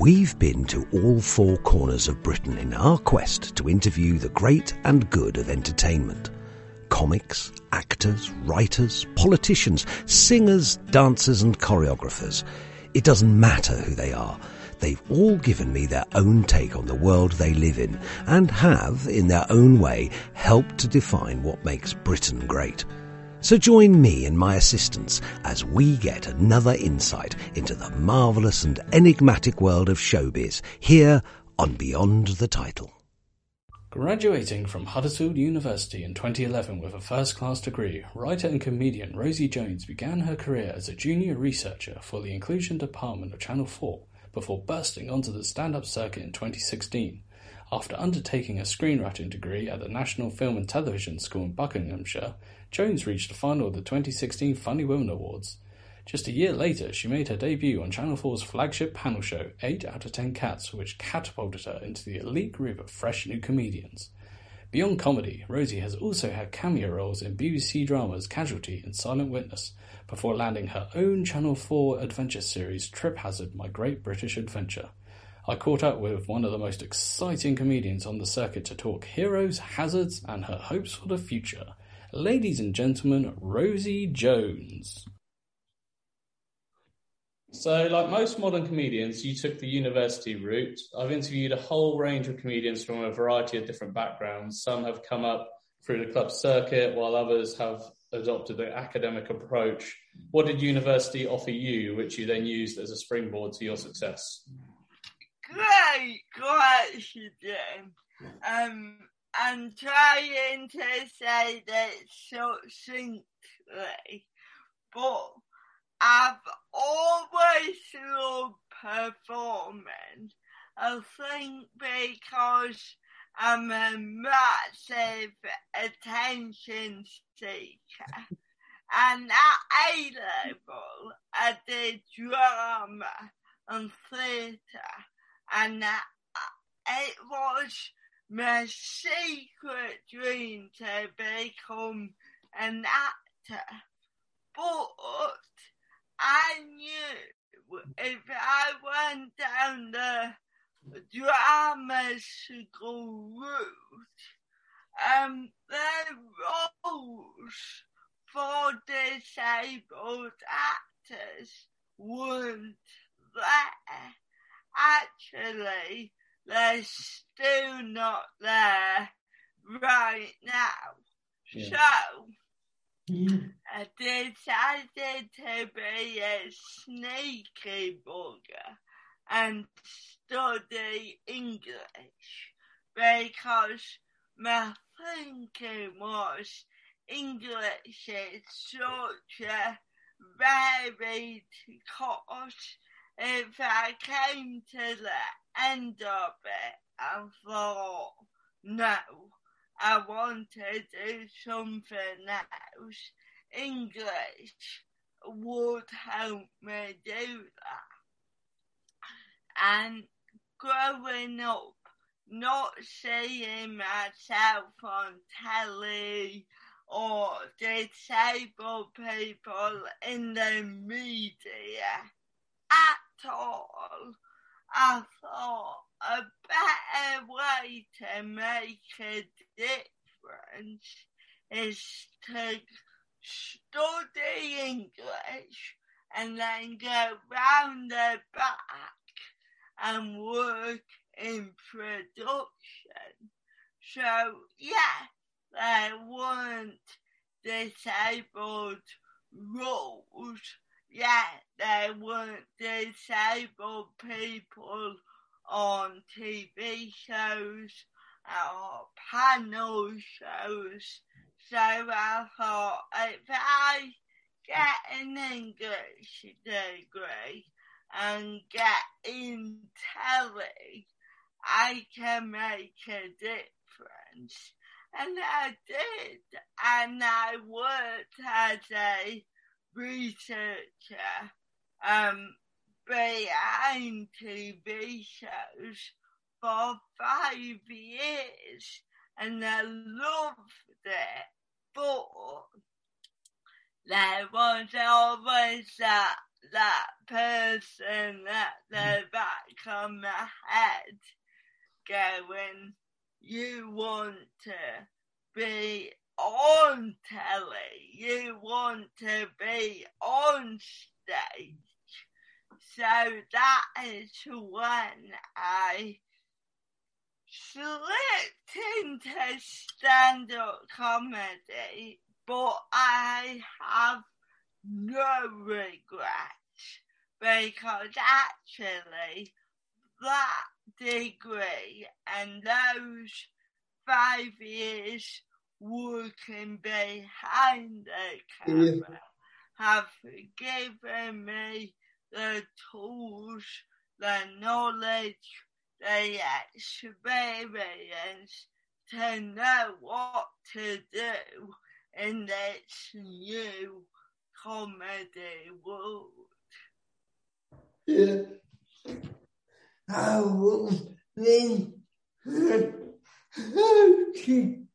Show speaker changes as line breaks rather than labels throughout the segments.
We've been to all four corners of Britain in our quest to interview the great and good of entertainment. Comics, actors, writers, politicians, singers, dancers and choreographers. It doesn't matter who they are. They've all given me their own take on the world they live in and have, in their own way, helped to define what makes Britain great. So join me and my assistants as we get another insight into the marvellous and enigmatic world of showbiz here on Beyond the Title.
Graduating from Huddersfield University in 2011 with a first class degree, writer and comedian Rosie Jones began her career as a junior researcher for the Inclusion Department of Channel 4 before bursting onto the stand up circuit in 2016. After undertaking a screenwriting degree at the National Film and Television School in Buckinghamshire, Jones reached the final of the 2016 Funny Women Awards. Just a year later, she made her debut on Channel 4's flagship panel show, 8 out of 10 Cats, which catapulted her into the elite group of fresh new comedians. Beyond comedy, Rosie has also had cameo roles in BBC dramas Casualty and Silent Witness, before landing her own Channel 4 adventure series Trip Hazard My Great British Adventure. I caught up with one of the most exciting comedians on the circuit to talk heroes, hazards, and her hopes for the future. Ladies and gentlemen, Rosie Jones. So, like most modern comedians, you took the university route. I've interviewed a whole range of comedians from a variety of different backgrounds. Some have come up through the club circuit, while others have adopted the academic approach. What did university offer you, which you then used as a springboard to your success?
Great question. Um, I'm trying to say that succinctly, but I've always loved performing. I think because I'm a massive attention seeker. And at A level, I did drama and theatre, and it was my secret dream to become an actor. But I knew if I went down the drama school route, um, the roles for disabled actors weren't there. Actually, they're still not there right now.
Yeah.
So, I decided to be a sneaky bugger and study English because my thinking was English is such a varied course. If I came to the end of it. And thought, no, I want to do something else, English would help me do that. And growing up, not seeing myself on telly or disabled people in the media at all, I thought a better way to make a difference is to study English and then go round the back and work in production. So yeah, there weren't disabled roles. Yeah, there weren't disabled people on TV shows or panel shows. So I thought if I get an English degree, and get in telly, I can make a difference. And I did. And I worked as a researcher um, behind TV shows for five years. And I loved it. But there was always that that person at the back of my head going, you want to be on telly, you want to be on stage. So that is when I slipped into stand up comedy, but I have no regrets because actually that degree and those five years working behind the camera have given me the tools, the knowledge, the experience to know what to do in this new comedy world.
Yeah. How then how can you get my don't I yeah
Go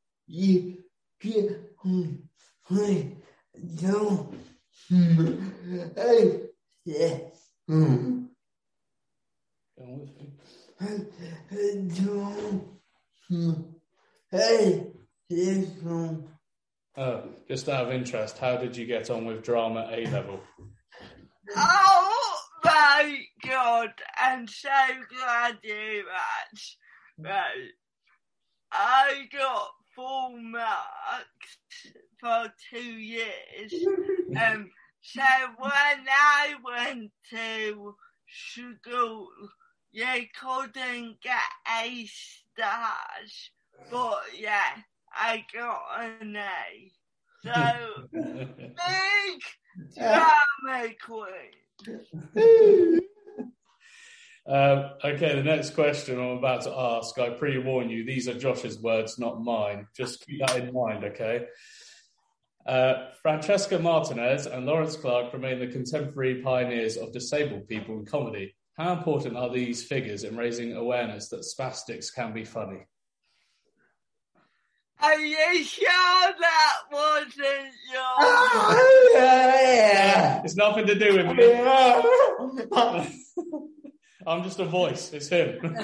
on with me.
Hey, this one.
Oh, just out of interest, how did you get on with drama A level?
Oh my god, I'm so glad you asked. Right. I got full marks for two years. Um, so when I went to school, you couldn't get A stars, but yeah, I got an A. So big drama queen.
Um, okay, the next question I'm about to ask, I pre warn you, these are Josh's words, not mine. Just keep that in mind, okay? Uh, Francesca Martinez and Lawrence Clark remain the contemporary pioneers of disabled people in comedy. How important are these figures in raising awareness that spastics can be funny?
Are you sure that wasn't your?
Oh, yeah.
It's nothing to do with me.
Yeah.
I'm just a voice. It's him.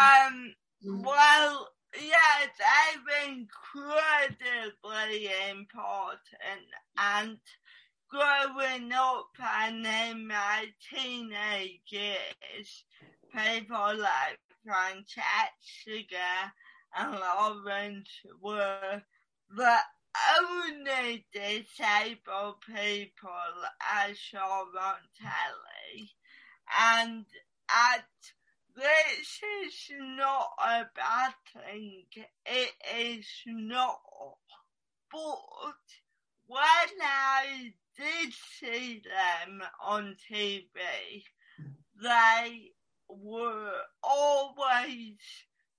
um. Well, yeah, they're incredibly important, and growing up and in my teenage years, people like Francesca and Lawrence were the only disabled people I saw on telly. And at, this is not a bad thing. It is not. But when I did see them on TV, they were always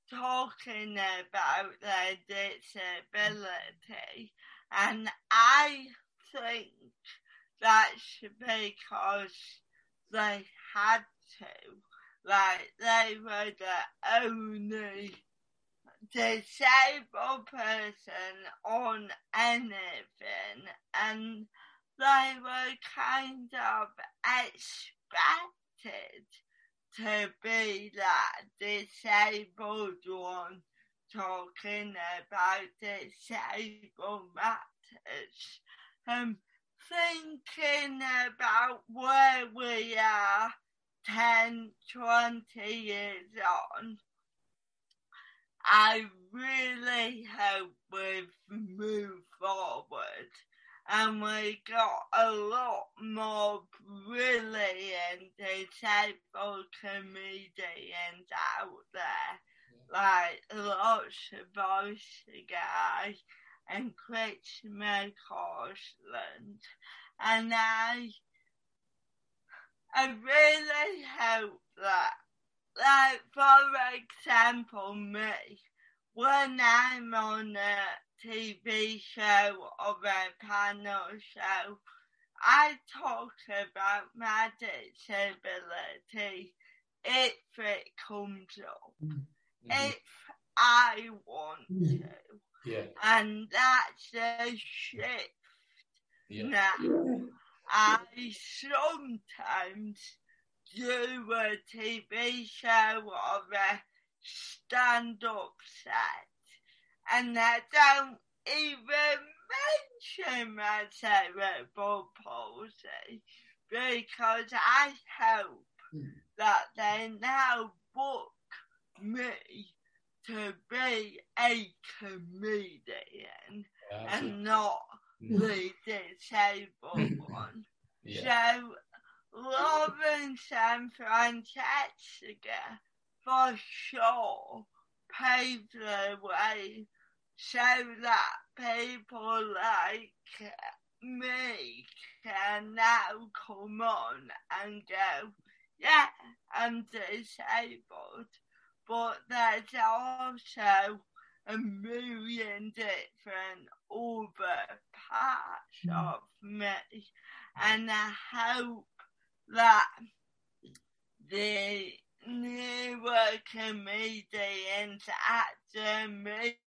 talking about their disability and I think that's because they had to. Like they were the only disabled person on anything and they were kind of expected to be that disabled one talking about disabled matters. Um, thinking about where we are 10, 20 years on, I really hope we've moved forward and we got a lot more brilliant disabled comedians out there, like lots of voice guys and Chris McCausland. And I, I really hope that, like for example, me, when I'm on a TV show or a panel show, I talk about my disability if it comes up,
Mhm.
if I want
Mhm.
to.
Yeah,
And that's a shift
yeah.
now. I sometimes do a TV show or a stand-up set, and I don't even mention my cerebral palsy because I hope hmm. that they now book me to be a comedian
Yeah,
and not
Mm.
the disabled one.
yeah.
So Lawrence and Francesca for sure paved the way so that people like me can now come on and go, yeah, I'm disabled, but there's also a million different other parts hmm. of me, and I hope that the newer comedians after me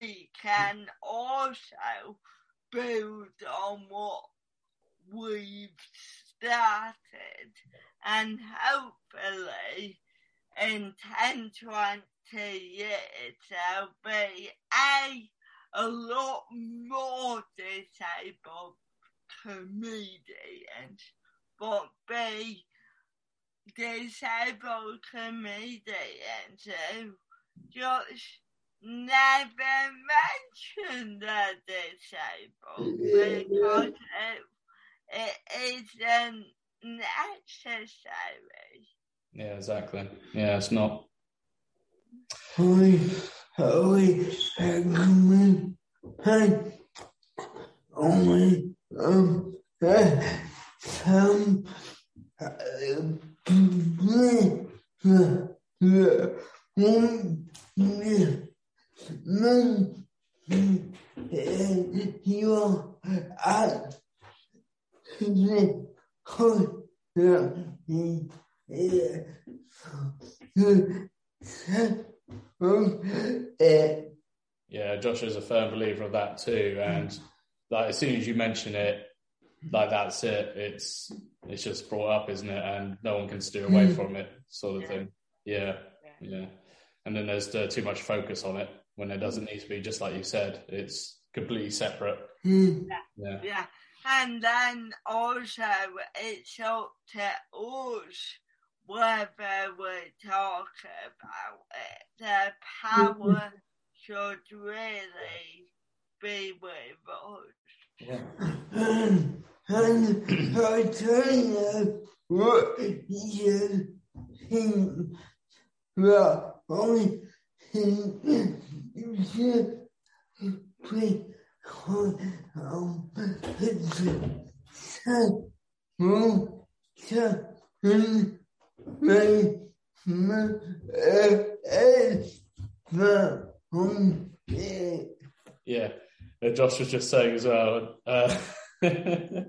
can also build on what we've started and hopefully in 10, 20 years there'll be a, a lot more disabled comedians, but be disabled comedians who just never mention they're disabled because it, it isn't necessary.
Yeah, exactly. Yeah, it's not.
I, recommend, I only, um, uh, uh, uh, uh, man, you are at Yeah,
Yeah, Josh is a firm believer of that too, and like as soon as you mention it, like that's it. It's it's just brought up, isn't it? And no one can steer away from it, sort of thing. Yeah, yeah. And then there's uh, too much focus on it when there doesn't need to be. Just like you said, it's completely separate. Yeah,
Yeah, and then also it's up to us whether we talk about it. The power should really be with us.
yeah.
and, and I tell you what you think that only be on um so well so my my is the um yeah
Yeah, Josh was just saying as well. Uh,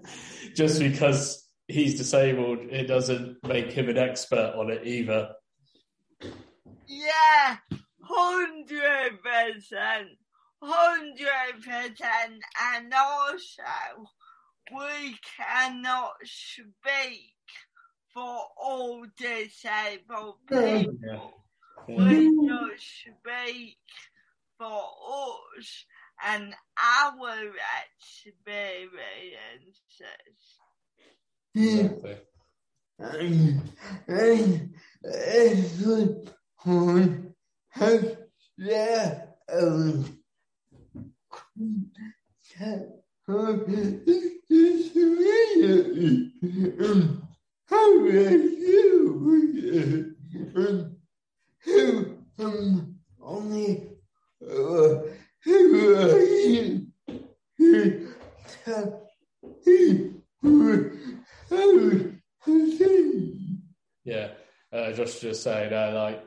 just because he's disabled, it doesn't make him an expert on it either.
Yeah, hundred percent, hundred percent, and also we cannot speak for all disabled people.
Yeah.
We just speak for us and our experiences.
Exactly.
How are you? Um, who only uh, who are you?
Yeah, uh, Josh just saying uh, like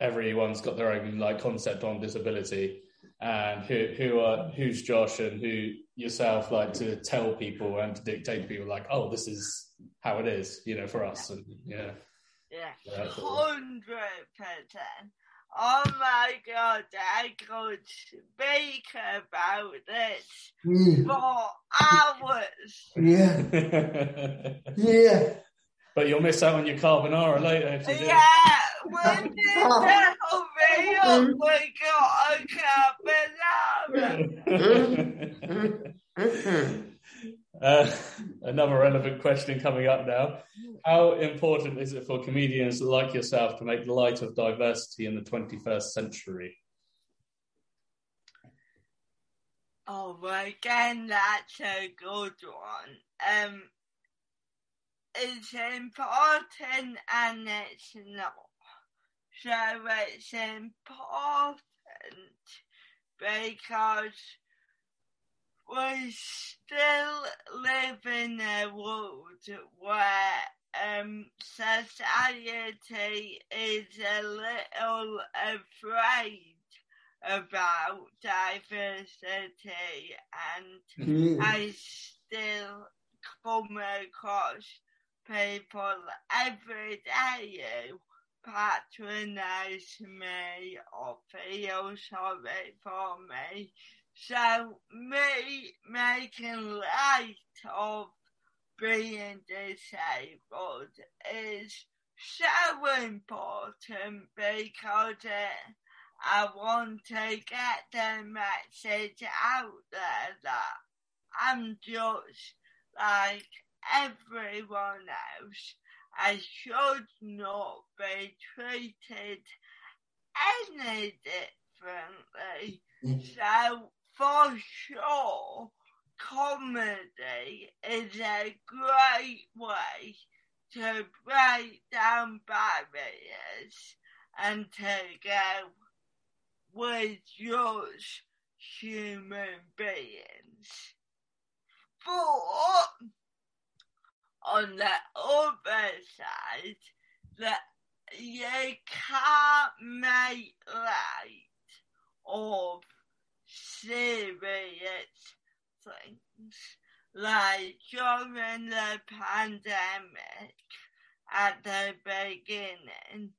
everyone's got their own like concept on disability, and who who are who's Josh and who yourself like to tell people and to dictate to people like, oh, this is how it is, you know, for us, and yeah,
Yeah,
Yeah, that's what-
hundred percent. Oh my god, I could speak about this
Yeah.
for hours.
Yeah. Yeah.
but you'll miss out on your carbonara later if you do.
Yeah, when you tell me up, we got a carbonara.
Uh, another relevant question coming up now. How important is it for comedians like yourself to make light of diversity in the 21st century?
Oh, well, again, that's a good one. Um, it's important and it's not. So it's important because we still live in a world where um, society is a little afraid about diversity and
Yeah.
I still come across people every day who patronize me or feel sorry for me. So me making light of being disabled is so important because uh, I want to get the message out there that I'm just like everyone else. I should not be treated any differently. So for sure, comedy is a great way to break down barriers and to go with just human beings. But on the other side, that you can't make light of serious things like during the pandemic at the beginning,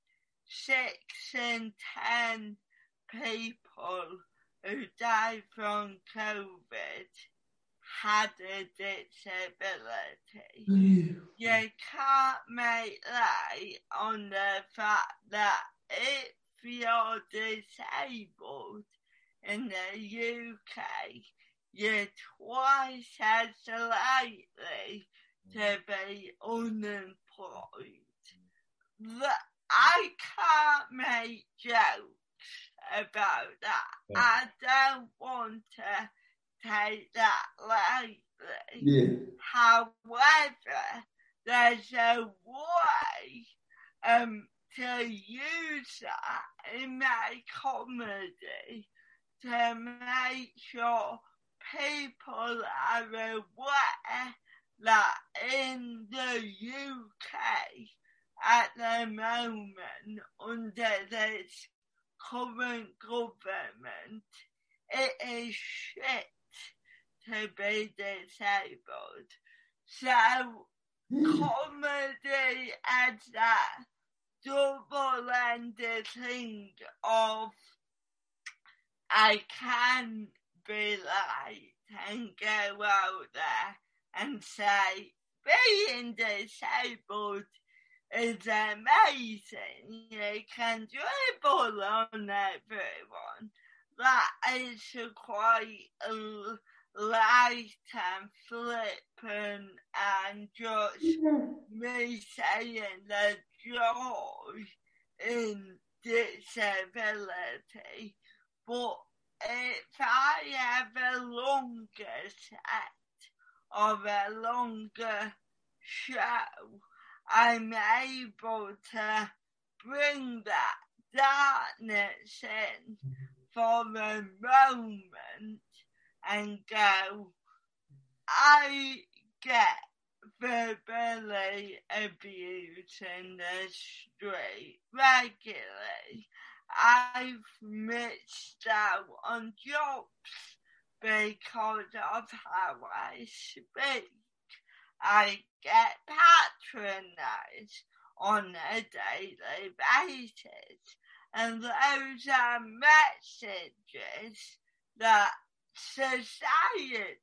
six in ten people who died from COVID had a disability.
Yeah.
You can't make light on the fact that if you're disabled in the UK, you're twice as likely to be unemployed. That I can't make jokes about that.
Yeah.
I don't want to take that lightly.
Yeah.
However, there's a way um, to use that in my comedy to make sure people are aware that in the UK at the moment under this current government it is shit to be disabled. So comedy has that double-ended thing of I can be light and go out there and say being disabled is amazing. You can dribble on everyone. That is quite light and flippant and just mm-hmm. me saying the joy in disability. But if I have a longer set or a longer show, I'm able to bring that darkness in for a moment and go, I get verbally abused in the street regularly. I've missed out on jobs because of how I speak. I get patronized on a daily basis. and those are messages that society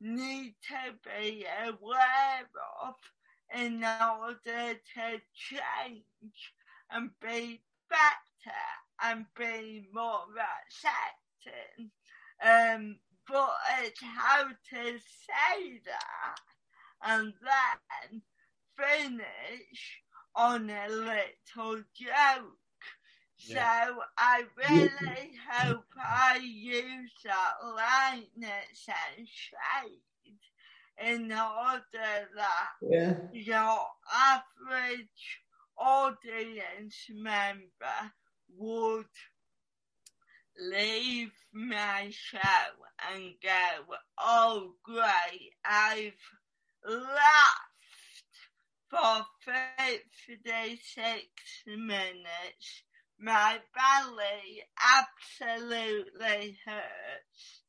need to be aware of in order to change and be better and be more accepting. Um, but it's how to say that and then finish on a little joke. Yeah. So I really hope I use that lightness and shade in order that
yeah.
your average audience member would leave my show and go, oh great, I've laughed for 56 minutes. My belly absolutely hurts.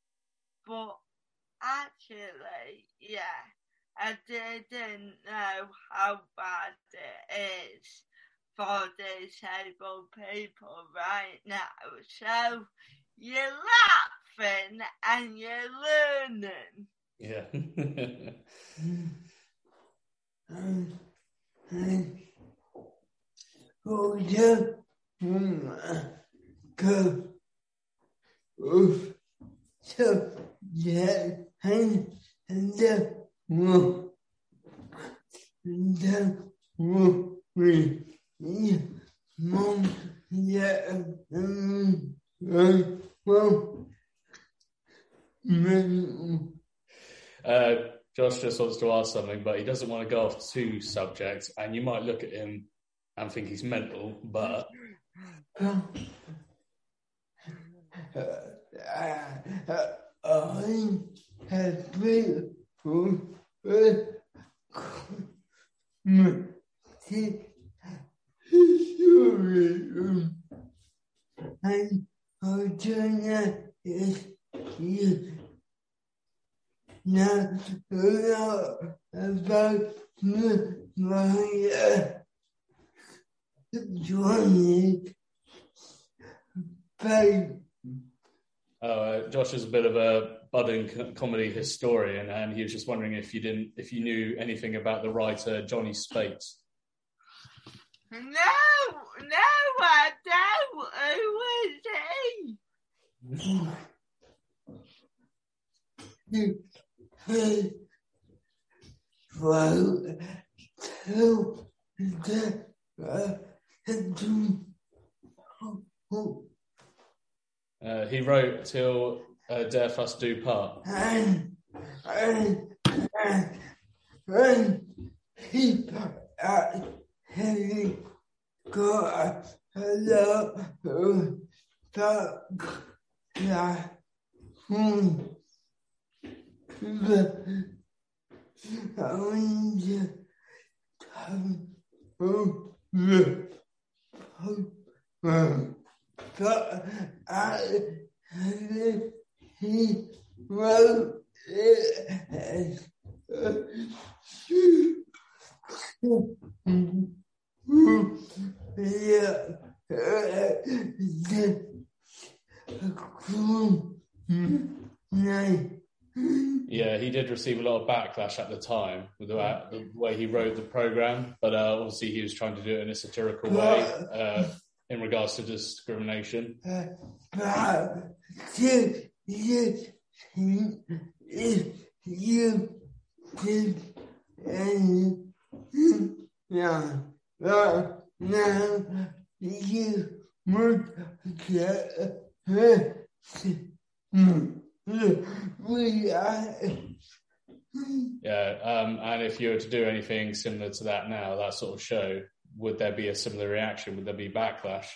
But actually, yeah, I didn't know how bad it is for disabled people right now. So you're laughing and you're learning.
Yeah.
uh, uh, Mom, yeah, um,
uh, Josh just wants to ask something, but he doesn't want to go off two subjects. And you might look at him and think he's mental, but.
Uh, uh, I have been and Virginia is you. Now, about my journey by
Oh, uh, Josh is a bit of a budding comedy historian, and he was just wondering if you didn't, if you knew anything about the writer Johnny Speights.
No, no, I don't. Who was he?
well, to the
uh, he wrote till uh, Death Us Do Part.
And, and, and, and he, uh, he got a lot of stuff that hmm, but I want to come over but I he wrote it yeah.
Yeah, he did receive a lot at the time with the, the way he wrote the program, but uh, obviously he was trying to do it in a satirical way uh, in regards to discrimination.
But you, you, you, you, yeah, but now you must get we are.
Yeah, um, and if you were to do anything similar to that now, that sort of show, would there be a similar reaction? Would there be backlash?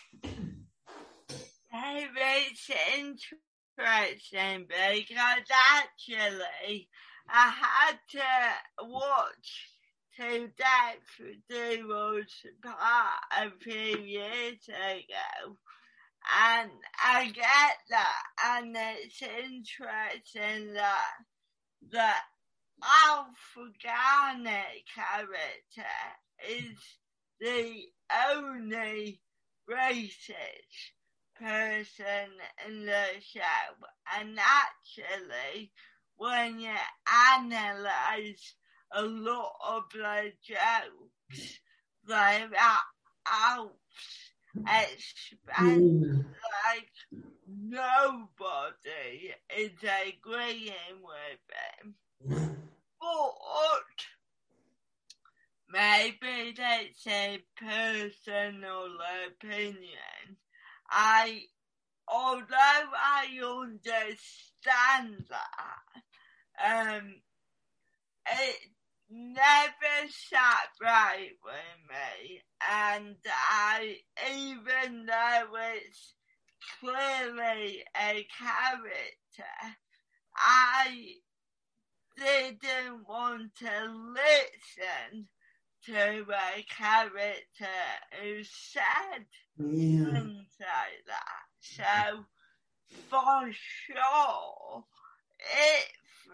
It's interesting because actually I had to watch to Death Us Part a few years ago and I get that, and it's interesting that the Alpha character is the only racist person in the show. And actually, when you analyze a lot of the jokes, they're out.
Mm.
like nobody is agreeing with him. But maybe that's a personal opinion. I, although I understand that, um, it never sat right with me, and I, even though it's clearly a character, I didn't want to listen to a character who said
Yeah.
things like that. So, for sure, if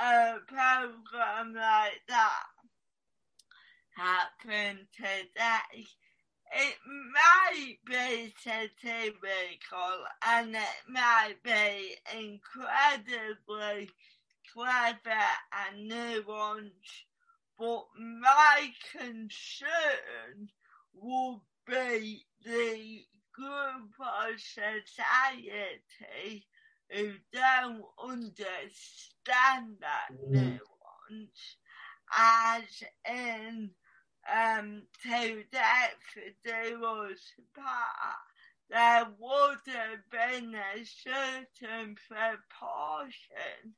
a program like that happened today, it might be satirical and it might be incredibly clever and nuanced, but my concern would be the group of society who don't understand that
Mm.
nuance as in um to death do us part there would have been a certain proportion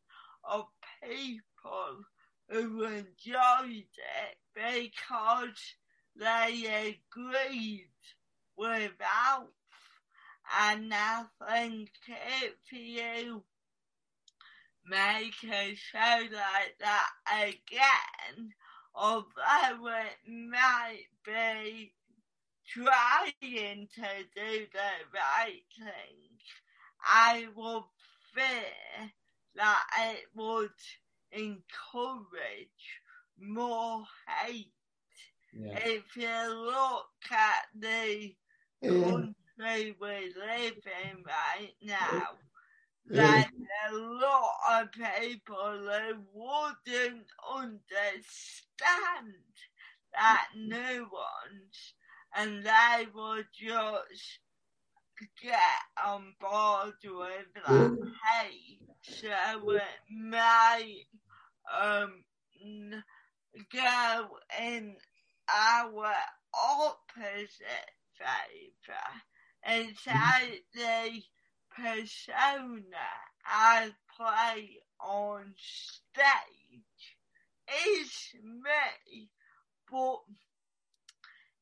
of people who enjoyed it because they agreed with Alf. And I think if you make a show like that again, although it might be trying to do the right thing, I would fear that it would encourage more hate.
Yeah.
If you look at the
Yeah.
country we live in right now, there's a lot of people who wouldn't understand that nuance and they would just get on board with that hate. So it might um, go in our opposite favour. It's like the persona I play on stage is me, but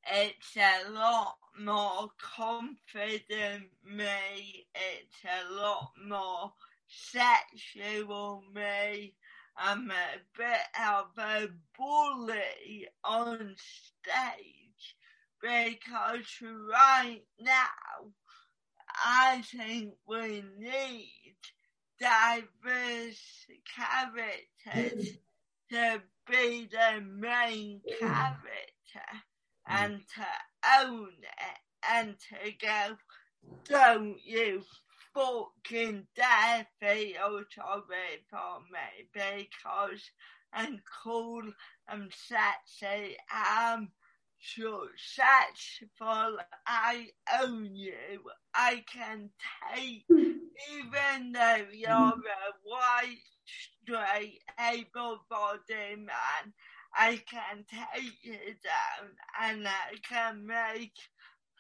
it's a lot more confident me, it's a lot more sexual me. I'm a bit of a bully on stage because right now I think we need diverse characters to be the main character and to own it and to go, don't you fucking dare feel sorry for me because I'm cool, I'm sexy, I'm successful, I own you, I can take, even though you're a white, straight, able-bodied man, I can take you down and I can make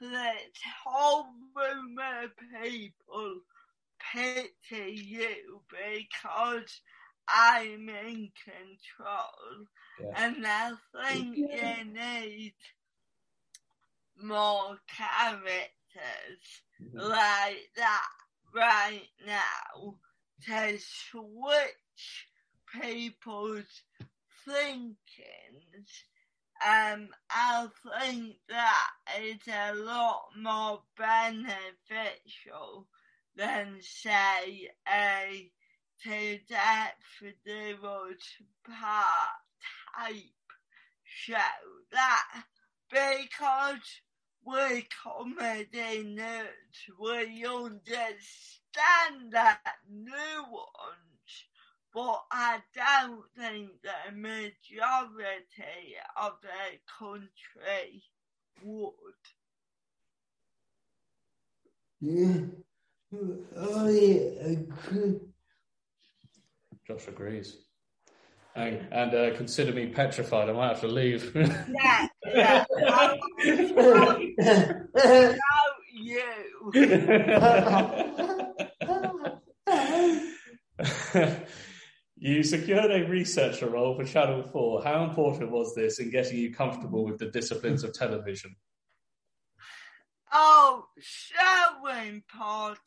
this whole room of people pity you because I'm in control.
Yeah.
And I think you need more characters mm-hmm. like that right now to switch people's thinkings. Um, I think that is a lot more beneficial than say a to do us part type show. That because we comedy nerds, we understand that nuance, but I don't think the majority of the country would.
Yeah. I agree.
Josh agrees. And, and uh, consider me petrified. I might have to leave.
Yeah, yeah. About you.
you secured a researcher role for Channel 4. How important was this in getting you comfortable with the disciplines of television?
Oh, so important.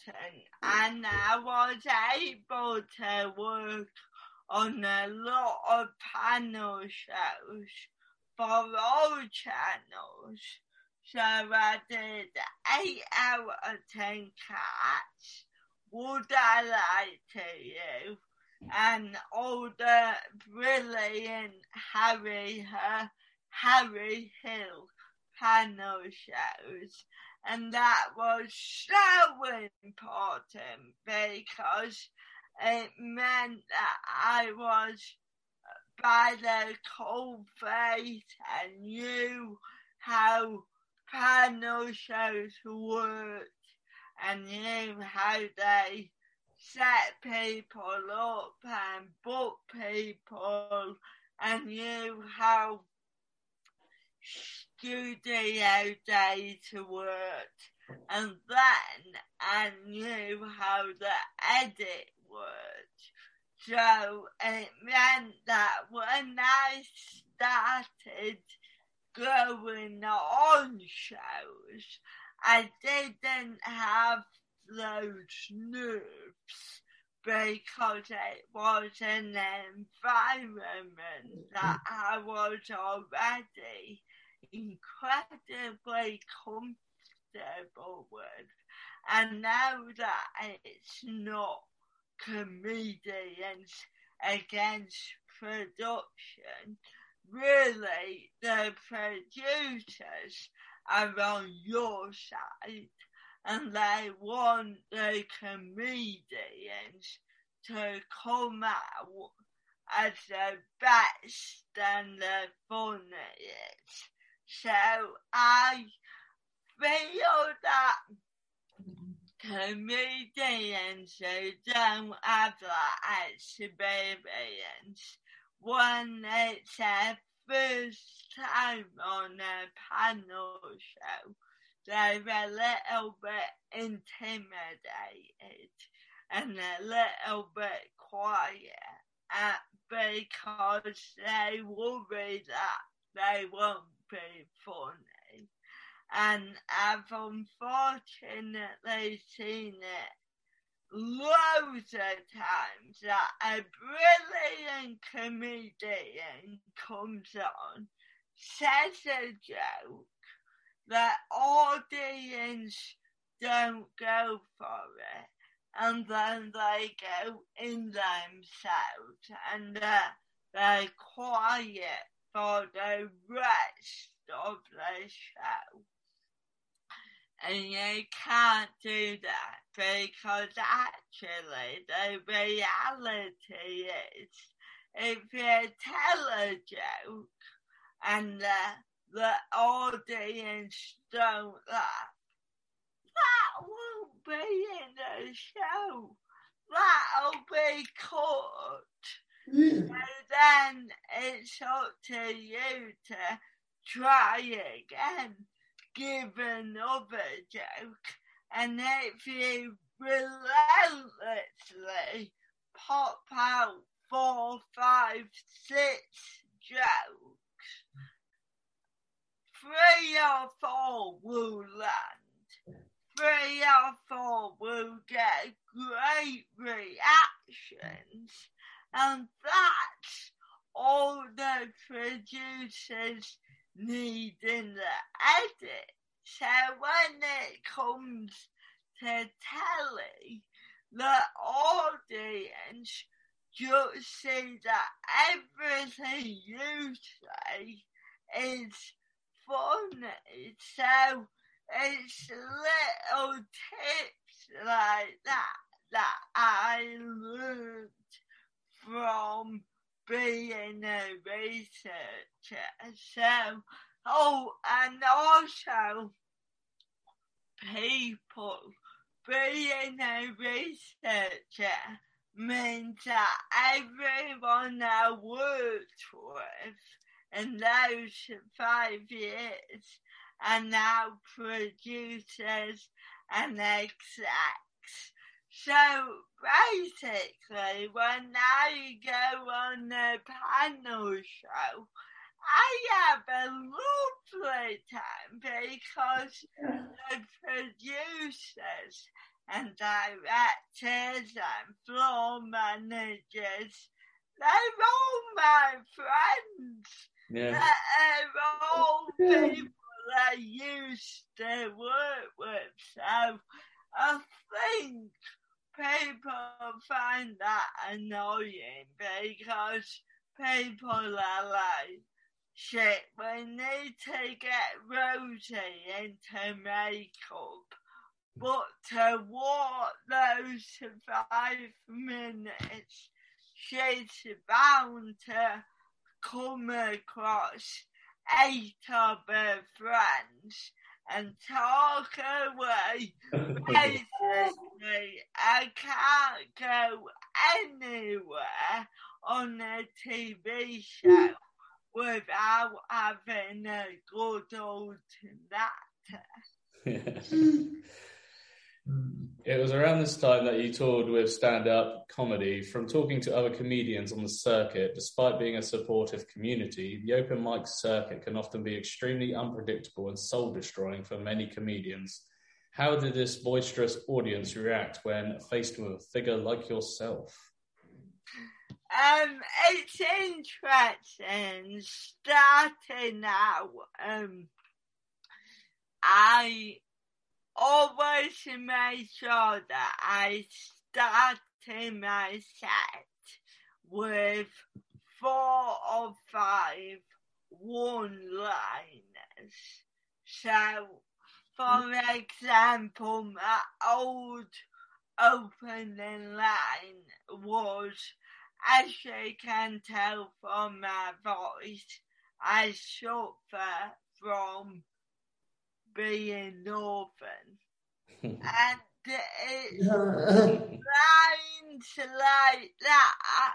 And I was able to work on a lot of panel shows for all channels. So I did 8 out of 10 cats. Would I lie to you? And all the brilliant Harry, uh, Harry Hill panel shows. And that was so important because it meant that I was by the cold face and knew how panel shows worked and knew how they set people up and book people and knew how studio day to work and then I knew how the edit worked. So it meant that when I started going on shows, I didn't have those nerves because it was an environment that I was already incredibly comfortable with. And now that it's not comedians against production, really the producers are on your side and they want the comedians to come out as the best and the funniest. So I feel that comedians who don't have that experience when it's their first time on a panel show, they're a little bit intimidated and a little bit quiet uh, because they worry that they won't be funny. And I've unfortunately seen it loads of times that a brilliant comedian comes on, says a joke, the audience don't go for it, and then they go in themselves and uh, they're quiet for the rest of the show. And you can't do that because actually the reality is if you tell a joke and uh, the audience don't laugh, that won't be in the show. That'll be cut.
Yeah.
So then it's up to you to try again, give another joke, and if you relentlessly pop out four, five, six jokes, three or four will land. Three or four will get great reactions and that's all the producers need in the edit. So when it comes to telly, the audience just see that everything you say is funny. So it's little tips like that that I learned from being a researcher. So, oh, and also people being a researcher means that everyone I worked with in those five years are now producers and execs. So basically, when I go on a panel show, I have a lovely time because the producers and directors and floor managers, they're all my friends.
Yeah.
They're all people I used to work with. So I think people find that annoying because people are like, shit, we need to get Rosie into makeup. But to walk those five minutes, she's bound to come across eight of her friends and talk away. Basically, I can't go anywhere on a TV show without having a good old natter. Hmm.
It was around this time that you toured with stand up comedy. From talking to other comedians on the circuit, despite being a supportive community, the open mic circuit can often be extremely unpredictable and soul destroying for many comedians. How did this boisterous audience react when faced with a figure like yourself?
Um, it's interesting. Starting out, um, I always make sure that I start my set with four or five one-liners. So, for example, my old opening line was, as you can tell from my voice, I suffer from being northern. and it's lines like that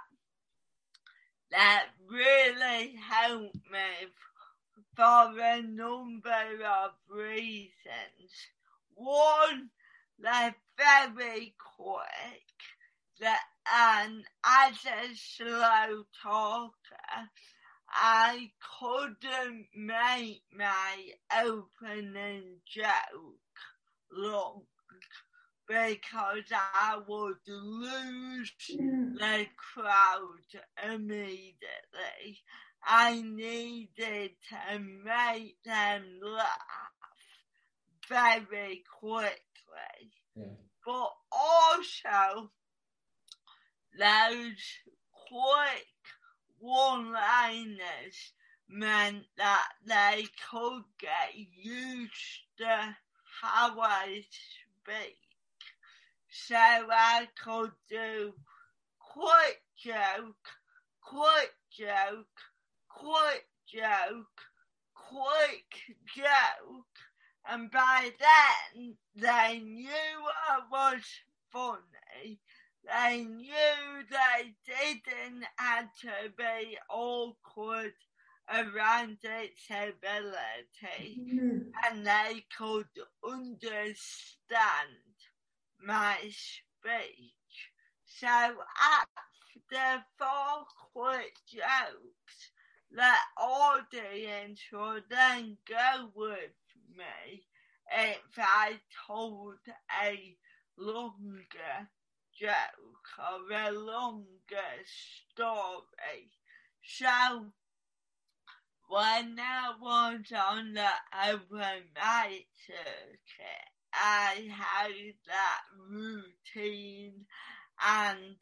that really helped me for a number of reasons. One, they're very quick, that, and as a slow talker, I couldn't make my opening joke long because I would lose mm. the crowd immediately. I needed to make them laugh very quickly.
Yeah.
But also, those quick one-liners meant that they could get used to how I speak. So I could do quick joke, quick joke, quick joke, quick joke. And by then, they knew I was funny they knew they didn't have to be awkward around its ability
Mm-hmm.
and they could understand my speech. So after four quick jokes, the audience would then go with me if I told a longer joke or a longer story. So when I was on the open mic circuit, I had that routine and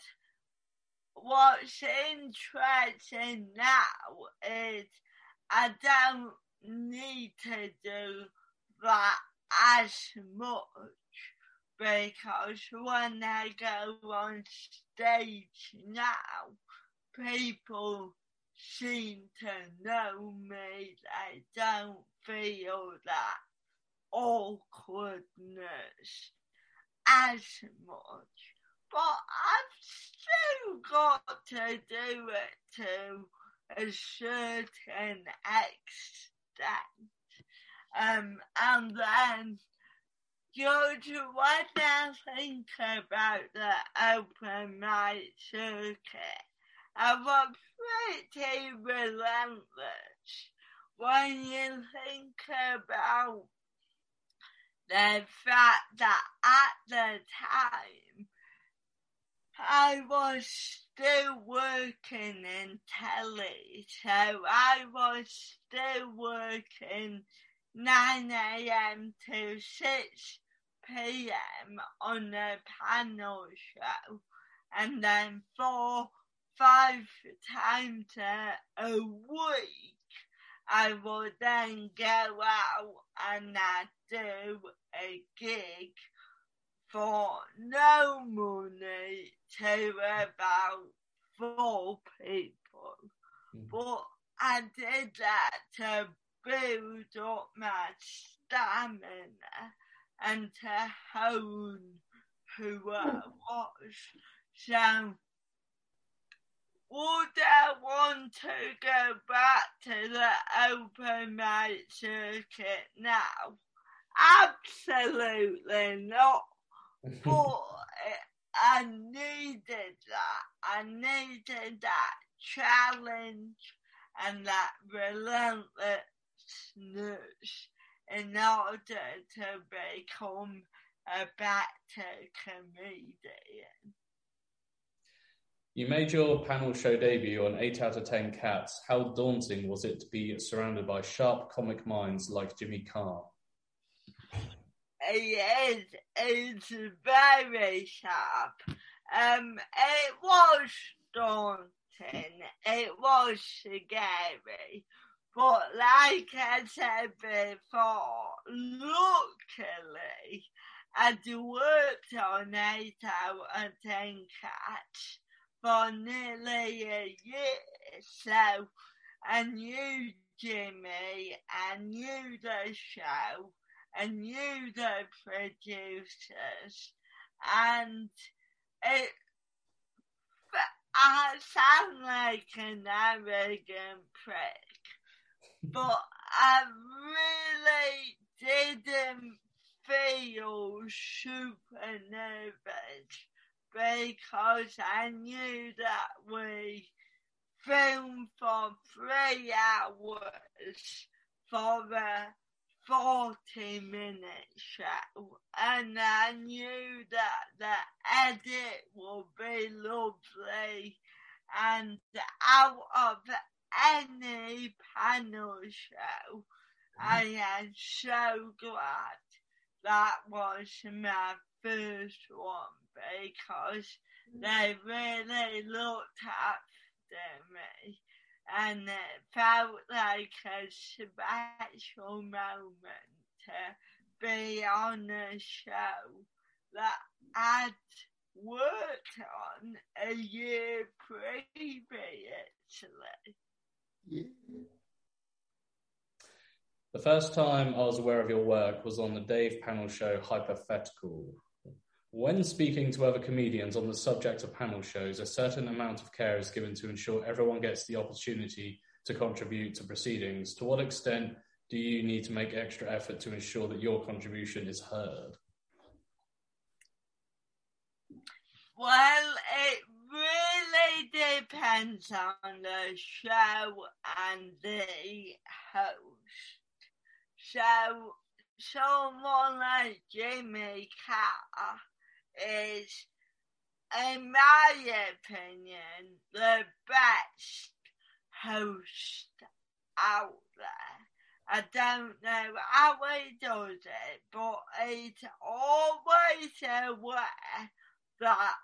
what's interesting now is I don't need to do that as much because when I go on stage now, people seem to know me. They don't feel that awkwardness as much. But I've still got to do it to a certain extent. Um, and then George, when I think about the open mic circuit, I was pretty relentless when you think about the fact that at the time I was still working in telly, so I was still working 9 a.m. to 6 p.m. on a panel show, and then four, five times a, week, I would then go out and I'd do a gig for no money to about four people. Mm. But I did that to build up my stamina and to hone who I was. So would I want to go back to the open mic circuit now? Absolutely not. but I needed that. I needed that challenge and that relentless in order to become a better comedian.
You made your panel show debut on 8 out of 10 Cats. How daunting was it to be surrounded by sharp comic minds like Jimmy Carr?
Is. It's very sharp. Um, it was daunting. It was scary. But like I said before, luckily, I'd worked on 8 out of 10 Cats for nearly a year. So I knew Jimmy, I knew the show, I knew the producers, and it I sound like an arrogant prick, but I really didn't feel super nervous because I knew that we filmed for three hours for a 40 minute show. And I knew that the edit would be lovely and out of any panel show mm-hmm. I am so glad that was my first one because they really looked after me and it felt like a special moment to be on a show that I'd worked on a year previously.
The first time I was aware of your work was on the Dave panel show Hypothetical, when speaking to other comedians on the subject of panel shows, a certain amount of care is given to ensure everyone gets the opportunity to contribute to proceedings. To what extent do you need to make extra effort to ensure that your contribution is heard?
Well, it really depends on the show and the host. So, someone like Jimmy Carr is, in my opinion, the best host out there. I don't know how he does it, but he's always aware that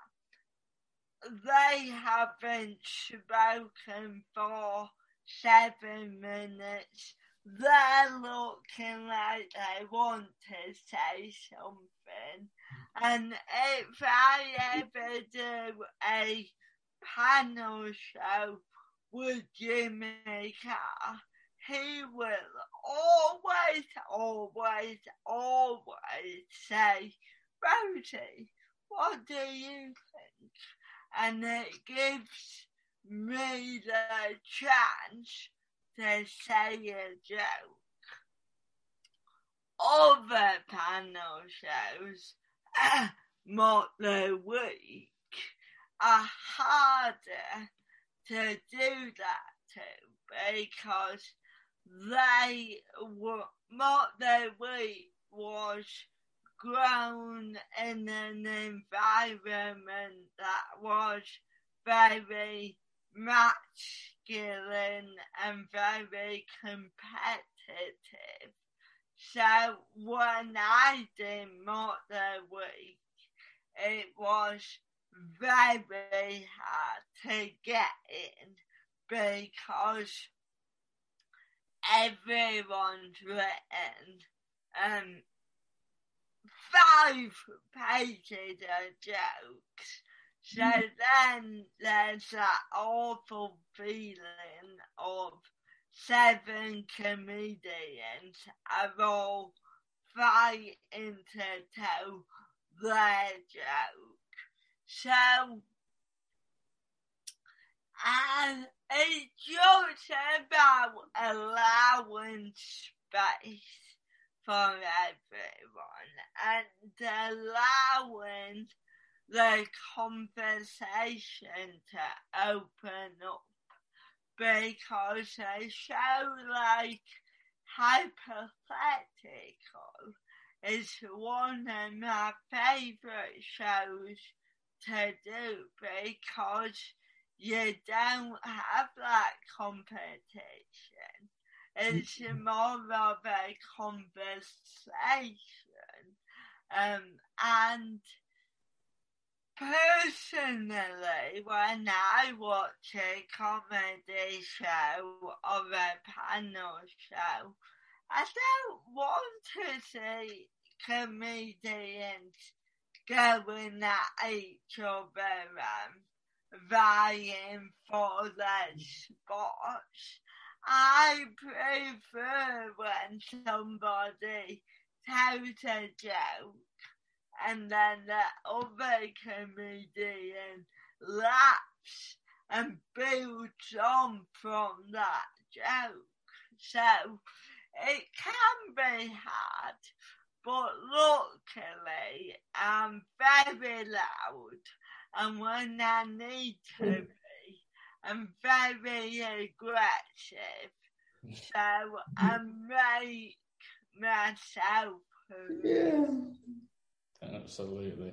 they haven't spoken for seven minutes they're looking like they want to say something. And if I ever do a panel show with Jimmy Carr, he will always, always, always say, Rosie, what do you think? And it gives me the chance to say a joke. Other panel shows, uh, the Week, are harder to do that to because they were Mock the Week was grown in an environment that was very masculine and very competitive. So when I did Mock the Week, it was very hard to get in because everyone's written um, five pages of jokes. So hmm. then there's that awful feeling of seven comedians are all fighting to tell their joke. So, and it's just about allowing space for everyone and allowing the conversation to open up because a show like Hypothetical is one of my favourite shows to do because you don't have that competition. It's more of a conversation. Um, and personally, when I watch a comedy show or a panel show, I don't want to see comedians going at each other um, vying for their spots. I prefer when somebody tells a joke and then the other comedian laughs and builds on from that joke. So it can be hard, but luckily I'm very loud and when I need to hmm. Be, I'm very aggressive. So I make myself
yeah.
Absolutely.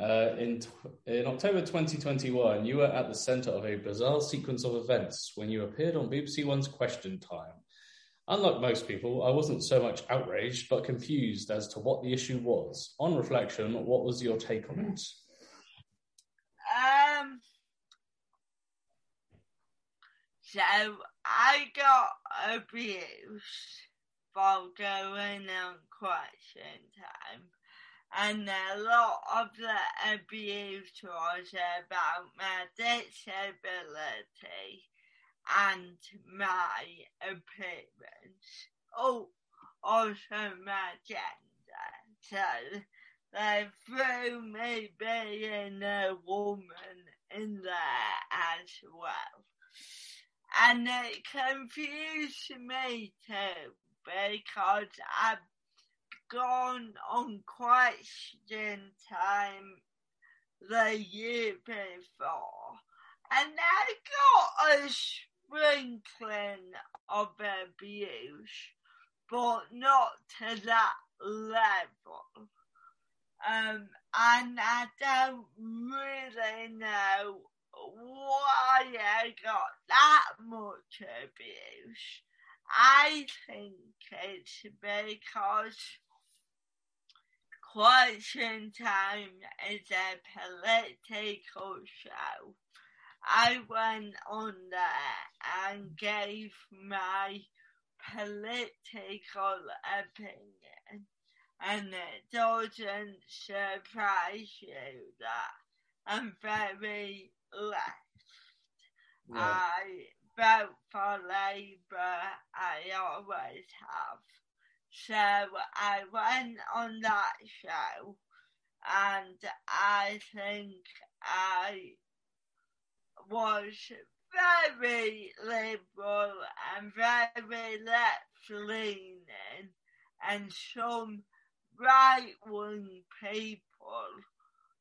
Uh, in in October 2021, you were at the centre of a bizarre sequence of events when you appeared on BBC One's Question Time. Unlike most people, I wasn't so much outraged but confused as to what the issue was. On reflection, what was your take on it?
Um, so I got abused for going on question time, and a lot of the abuse was about my disability and my appearance. Oh, also my gender. So they threw me being a woman in there as well. And it confused me too because I've gone on question time the year before and I got a sprinkling of abuse, but not to that level. Um, and I don't really know why I got that much abuse. I think it's because Question Time is a political show. I went on there and gave my political opinion, and it doesn't surprise you that I'm very left.
Yeah.
I vote for Labour, I always have. So I went on that show and I think I was very liberal and very left leaning, and some right wing people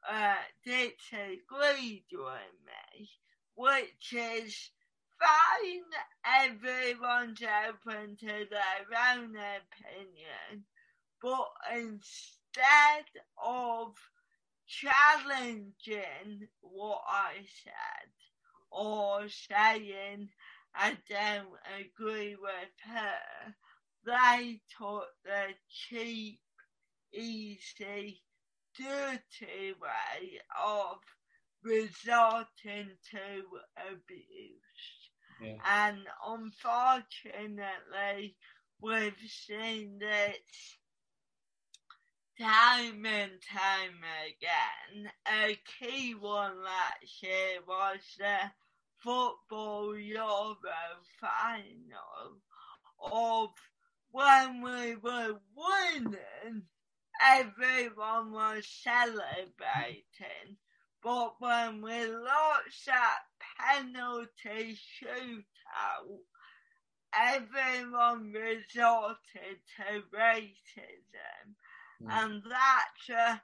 uh, disagreed with me, which is fine. Everyone's open to their own opinion, but instead of challenging what I said or saying I don't agree with her, they took the cheap, easy, dirty way of resorting to abuse.
Yeah.
And unfortunately, we've seen this time and time again. A key one last year was the football Euro final of when we were winning, everyone was celebrating. But when we lost that penalty shootout, everyone resorted to racism.
Mm.
And that's a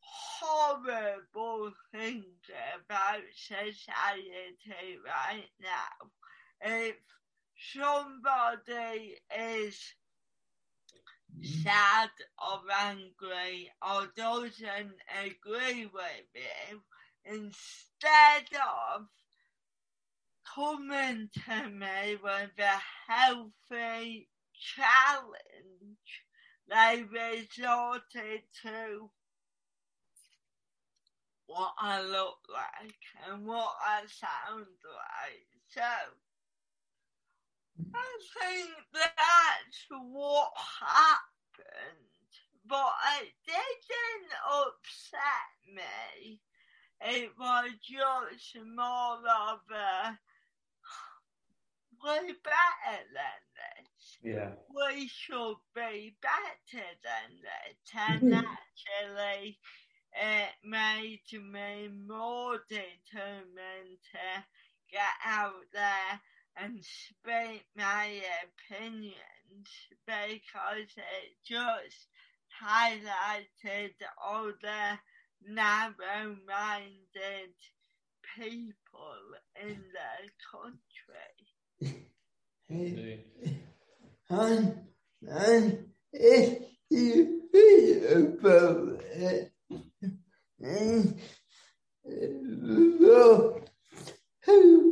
horrible thing about society right now. If somebody is sad or angry or doesn't agree with you, instead of coming to me with a healthy challenge, they resorted to what I look like and what I sound like. So I think that's what happened, but it didn't upset me. It was just more of a we're better than this
Yeah.
we should be better than this. And hmm. actually, it made me more determined to get out there and speak my opinions because it just highlighted all the narrow minded people in the country.
And, and if you about it, and who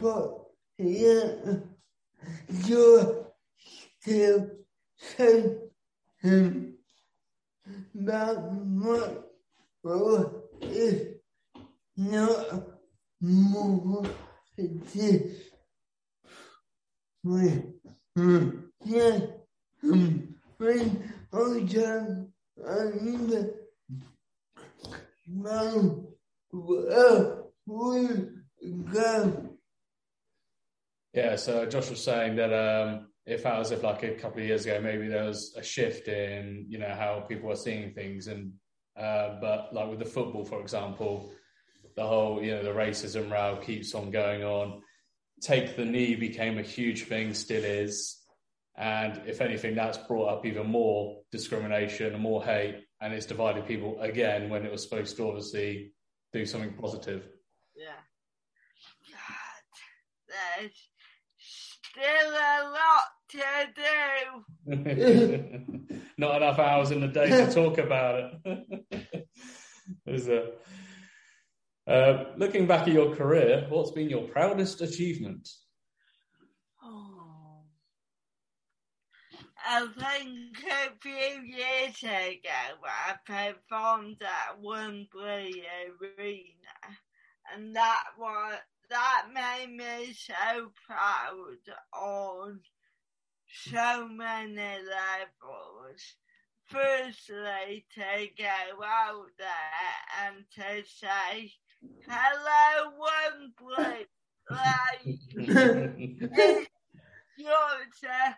but yeah you're still saying that much not more Yeah,
so Josh was saying that um, it felt as if like a couple of years ago, maybe there was a shift in you know how people are seeing things, and uh, but like with the football, for example, the whole you know the racism row keeps on going on. Take the knee became a huge thing, still is. And if anything, that's brought up even more discrimination and more hate, and it's divided people again when it was supposed to obviously do something positive.
Yeah. God, there's still a lot to do.
Not enough hours in the day to talk about it. Is there? Uh, looking back at your career, what's been your proudest achievement?
I think a few years ago I performed at Wembley Arena and that was that made me so proud on so many levels. Firstly, to go out there and to say, hello, Wembley. Like, it's such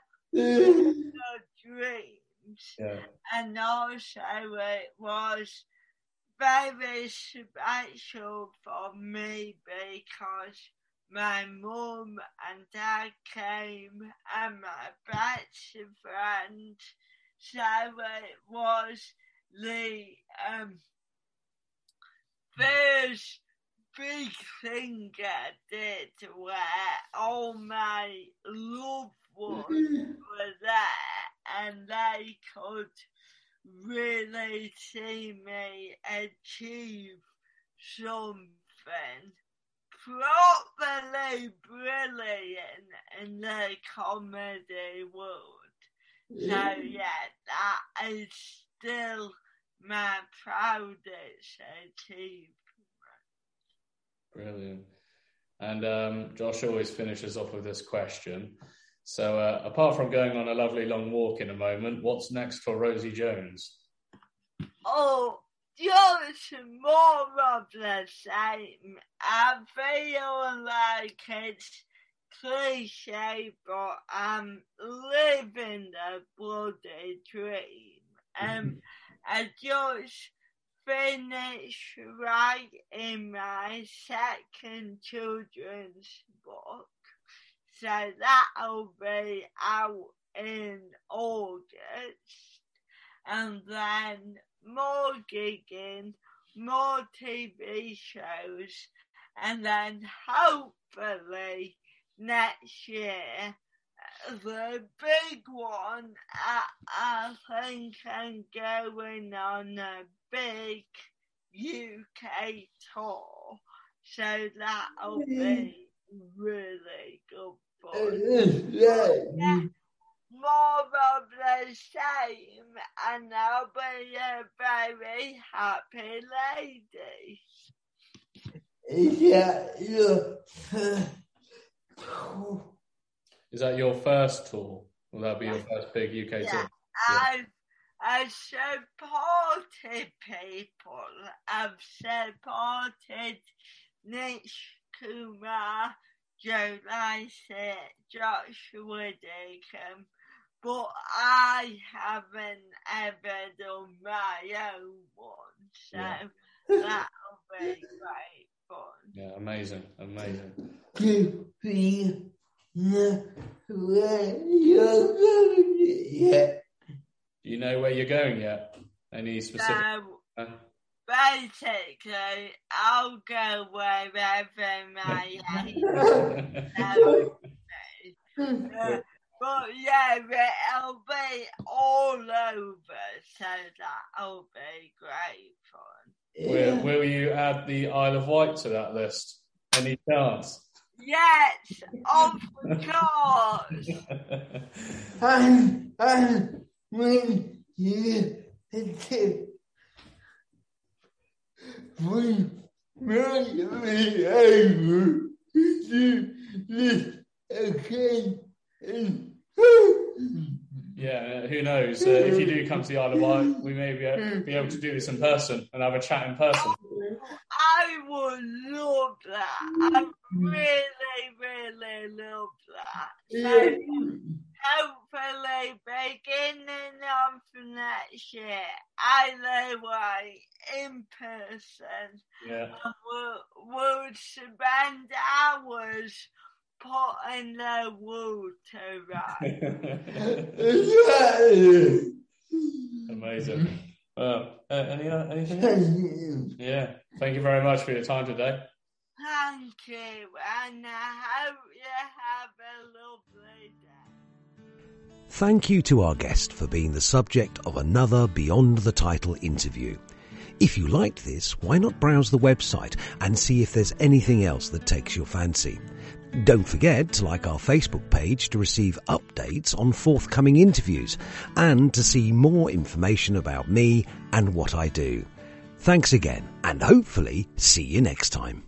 dreams.
Yeah.
And also it was very special for me because my mum and dad came and my best friend. So it was the um, first big thing I did where all my loved ones were there and they could really see me achieve something properly brilliant in the comedy world. So yeah, that is still my proudest achievement.
Brilliant. And um, Josh always finishes off with this question. So, uh, apart from going on a lovely long walk in a moment, what's next for Rosie Jones?
Oh, just more of the same. I feel like it's cliche, but I'm living the bloody dream. Um, I just finished writing my second children's book. So that'll be out in August. And then more gigging, more TV shows, and then hopefully next year, the big one, I, I think I'm going on a big UK tour. So that'll be mm. really good fun. Yeah, more of the same, and I'll be a very happy lady.
Yeah, yeah.
Is that your first tour? Will that be your first big UK
Yeah.
tour?
I've, I've supported people. I've supported Nish Kumar, Joe Lycett, Joshua Deacon, but I haven't ever done my own one, so
Yeah.
that'll be great fun.
Yeah, amazing, amazing.
to be where you're going. Yeah.
Do you know where you're going yet? Any specific?
So
uh,
basically, I'll go wherever my head tells me. Uh, but yeah, it'll be all over, so that'll be great fun.
will, will you add the Isle of Wight to that list? Any chance?
Yes, of course.
And, and when you take we will be able to this again
yeah, who knows? Uh, if you do come to the Isle of Wight, we may be, a- be able to do this in person and have a chat in person.
I would love that. I really, really love that. So, hopefully beginning of next year, either way, in person,
Yeah,
and we'll, we'll spend hours putting the water right.
Exactly.
Amazing. Well, uh, any, uh, anything else? Yeah. Thank you very much for your time today.
Thank you, and I hope you have a lovely day.
Thank you to our guest for being the subject of another Beyond the Title interview. If you liked this, why not browse the website and see if there's anything else that takes your fancy. Don't forget to like our Facebook page to receive updates on forthcoming interviews and to see more information about me and what I do. Thanks again and hopefully see you next time.